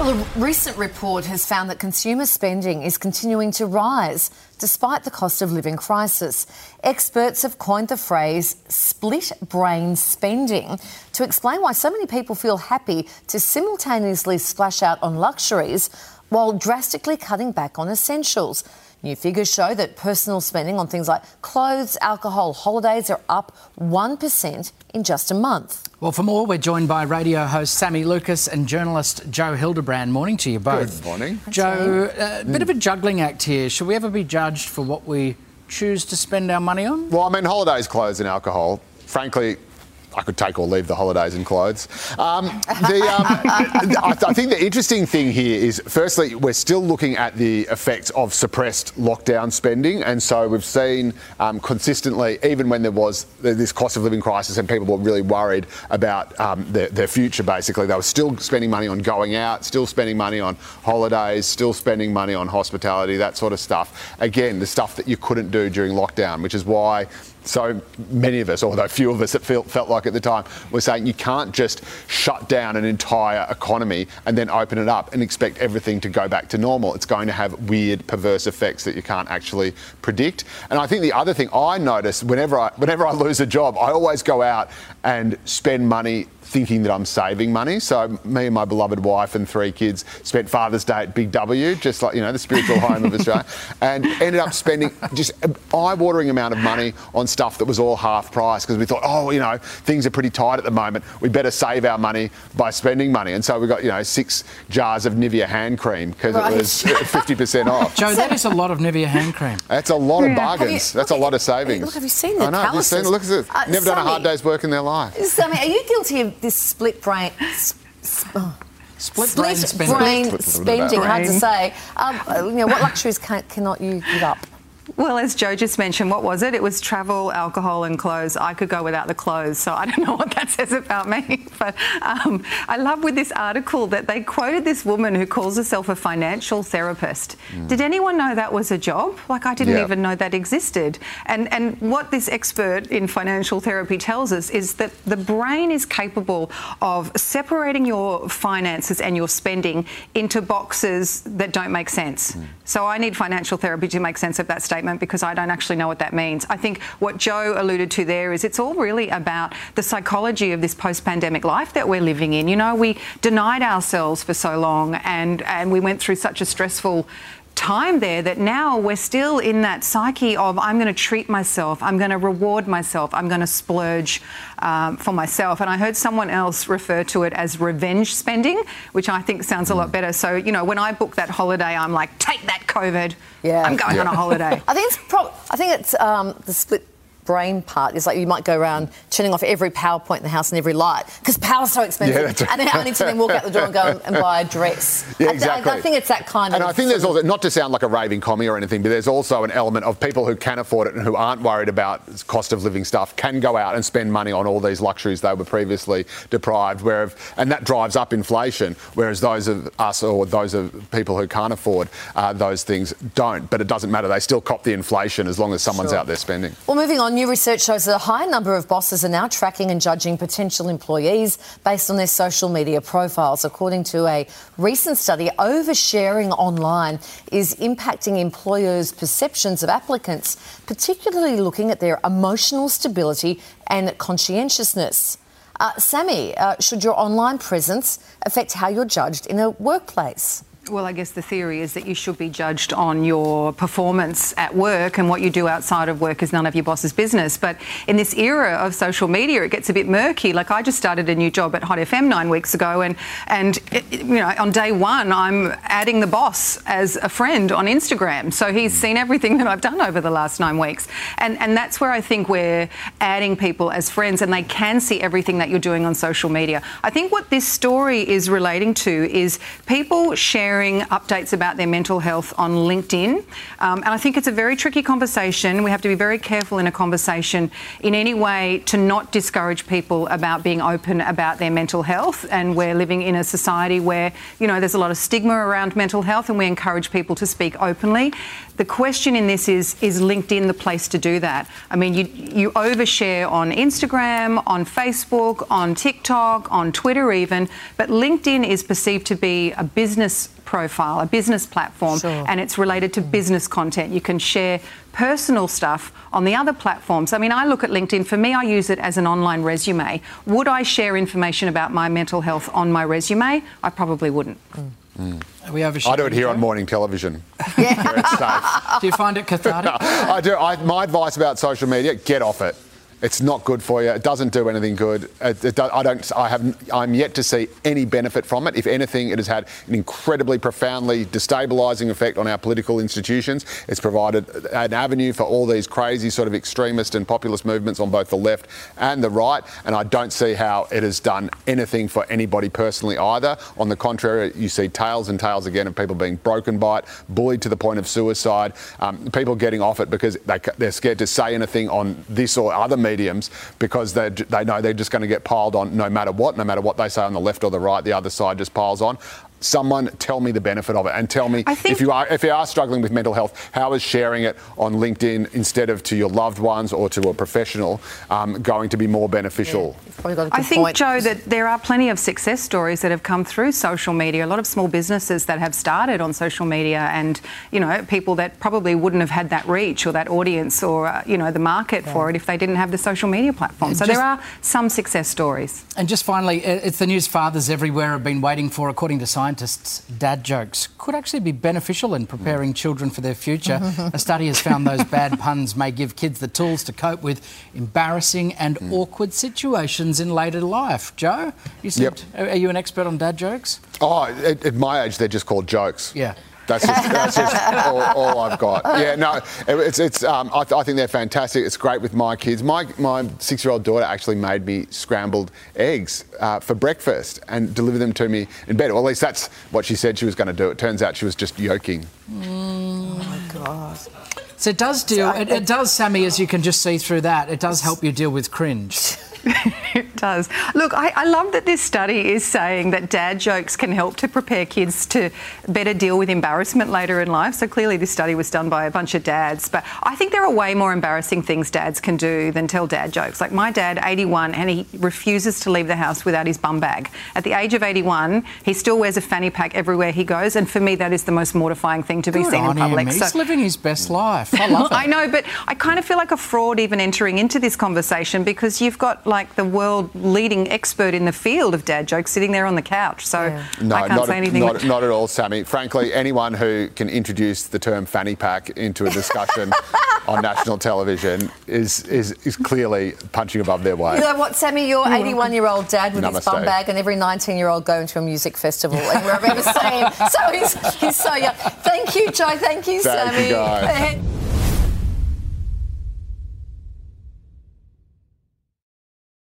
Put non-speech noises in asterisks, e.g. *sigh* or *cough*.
Well, a recent report has found that consumer spending is continuing to rise despite the cost of living crisis. Experts have coined the phrase split brain spending to explain why so many people feel happy to simultaneously splash out on luxuries while drastically cutting back on essentials. New figures show that personal spending on things like clothes, alcohol, holidays are up 1% in just a month. Well, for more, we're joined by radio host Sammy Lucas and journalist Joe Hildebrand. Morning to you both. Good morning. Joe, a uh, bit of a juggling act here. Should we ever be judged for what we choose to spend our money on? Well, I mean, holidays, clothes, and alcohol. Frankly, I could take or leave the holidays and clothes. Um, the, um, *laughs* I, I, think the interesting thing here is, firstly, we're still looking at the effects of suppressed lockdown spending, and so we've seen um, consistently, even when there was this cost of living crisis and people were really worried about um, their, their, future, basically, they were still spending money on going out, still spending money on holidays, still spending money on hospitality, that sort of stuff. Again, the stuff that you couldn't do during lockdown, which is why so many of us, although few of us it felt, felt like at the time, were saying you can't just shut down an entire economy and then open it up and expect everything to go back to normal. It's going to have weird, perverse effects that you can't actually predict. And I think the other thing I notice whenever I, whenever I lose a job, I always go out and spend money thinking that I'm saving money. So me and my beloved wife and three kids spent Father's Day at Big W, just like you know the spiritual home of Australia, *laughs* and ended up spending just an eye-watering amount of money on stuff that was all half price because we thought, oh, you know, things are pretty tight at the moment. We better save our money by spending money, and so we got you know six jars of Nivea hand cream because right. it was 50% *laughs* *laughs* off. Joe, that is a lot of Nivea hand cream. That's a lot yeah. of bargains. You, That's a lot of savings. Look, have you seen the I know. Have you seen? Look at it. Uh, Never Sammy, done a hard day's work in their life. Sammy, are you guilty of this split brain. oh. Split, Split, brain spending. Brain spending, hard to say. Um, you know, what luxuries can, cannot you give up? Well, as Joe just mentioned, what was it? It was travel, alcohol, and clothes. I could go without the clothes, so I don't know what that *laughs* says about me. But um, I love with this article that they quoted this woman who calls herself a financial therapist. Mm. Did anyone know that was a job? Like, I didn't yeah. even know that existed. And, and what this expert in financial therapy tells us is that the brain is capable of separating your finances and your spending into boxes that don't make sense. Mm. So I need financial therapy to make sense of that statement because I don't actually know what that means. I think what Joe alluded to there is it's all really about the psychology of this post pandemic life that we're living in. You know, we denied ourselves for so long and, and we went through such a stressful time there that now we're still in that psyche of I'm going to treat myself, I'm going to reward myself, I'm going to splurge um, for myself. And I heard someone else refer to it as revenge spending, which I think sounds a lot mm. better. So, you know, when I book that holiday, I'm like, take that COVID. Yeah. I'm going yeah. on a holiday. *laughs* I think it's, pro- I think it's um, the split brain part is like you might go around turning off every PowerPoint in the house and every light because power's so expensive. Yeah, right. And then I need to then walk out the door and go and buy a dress. Yeah, exactly. I, I, think it's that kind and of. And I think there's also, not to sound like a raving commie or anything, but there's also an element of people who can afford it and who aren't worried about cost of living stuff can go out and spend money on all these luxuries they were previously deprived, where, and that drives up inflation, whereas those of us or those of people who can't afford uh, those things don't. But it doesn't matter, they still cop the inflation as long as someone's sure. out there spending. Well, moving on, new research shows that a high number of bosses are now tracking and judging potential employees based on their social media profiles. According to a recent study, oversharing online is impacting employers' perceptions of applicants, particularly looking at their emotional stability and conscientiousness. Uh, Sammy, uh, should your online presence affect how you're judged in a workplace? Well, I guess the theory is that you should be judged on your performance at work, and what you do outside of work is none of your boss's business. But in this era of social media, it gets a bit murky. Like I just started a new job at Hot FM nine weeks ago, and and you know on day one, I'm adding the boss as a friend on Instagram, so he's seen everything that I've done over the last nine weeks, and and that's where I think we're adding people as friends, and they can see everything that you're doing on social media. I think what this story is relating to is people sharing sharing updates about their mental health on LinkedIn. Um, and I think it's a very tricky conversation. We have to be very careful in a conversation in any way to not discourage people about being open about their mental health. And we're living in a society where, you know, there's a lot of stigma around mental health and we encourage people to speak openly. The question in this is, is LinkedIn the place to do that? I mean, you, you overshare on Instagram, on Facebook, on TikTok, on Twitter even, but LinkedIn is perceived to be a business profile, a business platform, Sure. and it's related to business content. You can share personal stuff on the other platforms. I mean, I look at LinkedIn, for me, I use it as an online resume. Would I share information about my mental health on my resume? I probably wouldn't. Mm. Are we? I do it here on morning television. *laughs* Safe. Do you find it cathartic? *laughs* I do. I, my advice about social media: get off it. It's not good for you. It doesn't do anything good. It, it I don't. I have. I'm yet to see any benefit from it. If anything, it has had an incredibly profoundly destabilising effect on our political institutions. It's provided an avenue for all these crazy sort of extremist and populist movements on both the left and the right. And I don't see how it has done anything for anybody personally either. On the contrary, you see tales and tales again of people being broken by it, bullied to the point of suicide, um, people getting off it because they, they're scared to say anything on this or other mediums because they they know they're just going to get piled on no matter what, no matter what they say on the left or the right, the other side just piles on. Someone tell me the benefit of it and tell me think- if you are if you are struggling with mental health, how is sharing it on LinkedIn instead of to your loved ones or to a professional um, going to be more beneficial? Probably got a I good think, point. Joe, that there are plenty of success stories that have come through social media. A lot of small businesses that have started on social media, and you know, people that probably wouldn't have had that reach or that audience or uh, you know the market for it if they didn't have the social media platform. So Just- there are some success stories. And just finally, it's the news fathers everywhere have been waiting for, according to scientists, dad jokes could actually be beneficial in preparing children for their future. A study has found those bad *laughs* puns may give kids the tools to cope with embarrassing and hmm. awkward situations in later life. Joe, you said, are are you an expert on dad jokes? Oh, at, at my age, they're just called jokes. Yeah. That's just, that's just *laughs* all, all I've got. Yeah, no, it- it's, it's, um, I, th- I think they're fantastic. It's great with my kids. My, my six year old daughter actually made me scrambled eggs uh, for breakfast and delivered them to me in bed. Well, at least that's what she said she was going to do. It turns out she was just yoking. Mm. Oh, my God. So it does deal, it, it does, Sammy, as you can just see through that, it does help you deal with cringe. *laughs* Does. Look, I, I love that this study is saying that dad jokes can help to prepare kids to better deal with embarrassment later in life. So clearly, this study was done by a bunch of dads. But I think there are way more embarrassing things dads can do than tell dad jokes. Like my dad, 81, and he refuses to leave the house without his bum bag. At the age of 81, he still wears a fanny pack everywhere he goes. And for me, that is the most mortifying thing to be Good seen on in public. him. He's living his best life. I love *laughs* it. I know, but I kind of feel like a fraud even entering into this conversation because you've got like the world leading expert in the field of dad jokes sitting there on the couch. So No, I can't not, say anything. not, not at all, Sammy. Frankly, anyone who can introduce the term fanny pack into a discussion *laughs* on national television is, is, is clearly punching above their weight. You know what, Sammy? Your 81 year old dad with his bum bag, and every 19 year old going to a music festival. And we're ever saying, *laughs* so he's, he's so young. Thank you, Joe. Thank you, Thank you, Sammy. guys. Ahead-